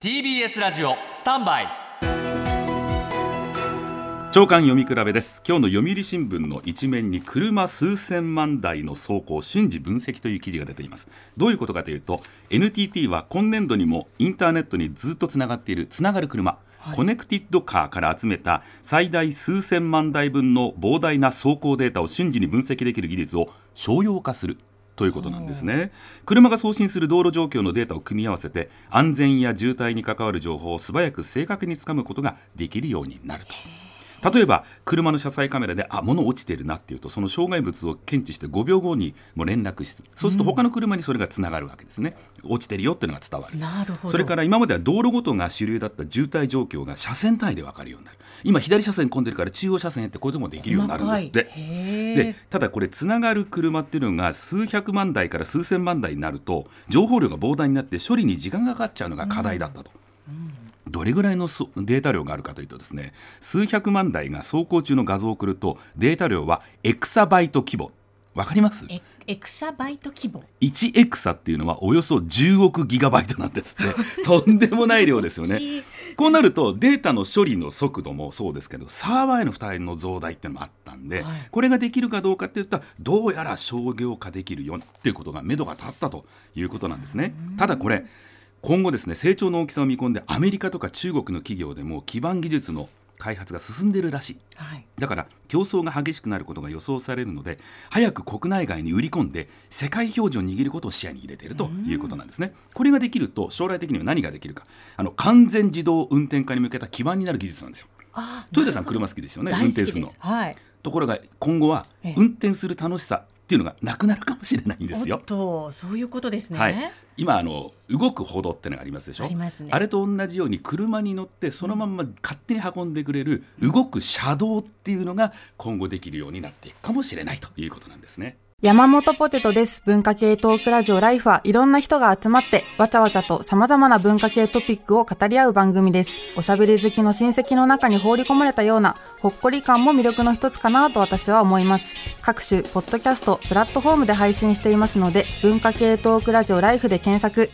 TBS ラジオスタンバイ。長官読み比べです。今日の読売新聞の一面に車数千万台の走行瞬時分析という記事が出ています。どういうことかというと NTT は今年度にもインターネットにずっとつながっているつながる車。コネクティッドカーから集めた最大数千万台分の膨大な走行データを瞬時に分析できる技術を商用化するということなんですね車が送信する道路状況のデータを組み合わせて安全や渋滞に関わる情報を素早く正確につかむことができるようになると。例えば車の車載カメラであ物落ちてるなっていうとその障害物を検知して5秒後にも連絡しそうすると他の車にそれがつながるわけですね、うん、落ちてるよっていうのが伝わる。なるほど。それから今までは道路ごとが主流だった渋滞状況が車線単位で分かるようになる。今左車線混んでるから中央車線ってこれでもできるようになるんですって。でただこれつながる車っていうのが数百万台から数千万台になると情報量が膨大になって処理に時間がかかっちゃうのが課題だったと。うんうんどれぐらいのデータ量があるかというとですね数百万台が走行中の画像を送るとデータ量はエクサバイト規模。わかります？エクサバイト規模？1エクサっていうのはおよそ10億ギガバイトなんですって。とんでもない量ですよね。こうなるとデータの処理の速度もそうですけどサーバーへの負担の増大っていうのもあったんで、はい、これができるかどうかっていったらどうやら商業化できるよっていうことが目処が立ったということなんですね。ただこれ今後ですね成長の大きさを見込んでアメリカとか中国の企業でも基盤技術の開発が進んでいるらしい、はい、だから競争が激しくなることが予想されるので早く国内外に売り込んで世界標準を握ることを視野に入れているということなんですね。これができると将来的には何ができるか。あの完全自動運転化に向けた基盤になる技術なんですよ。豊田さん車好きですよね運転するの、はい、ところが今後は運転する楽しさっていうのがなくなるかもしれないんですよ。とそういうことですね。はい、今あの動く歩道ってのがありますでしょ。ありますね。あれと同じように車に乗ってそのまま勝手に運んでくれる動く車道っていうのが今後できるようになっていくかもしれないということなんですね。山本ポテトです。文化系トークラジオライフはいろんな人が集まってわちゃわちゃと様々な文化系トピックを語り合う番組です。おしゃべり好きの親戚の中に放り込まれたようなほっこり感も魅力の一つかなと私は思います。各種ポッドキャスト、プラットフォームで配信していますので文化系トークラジオライフで検索。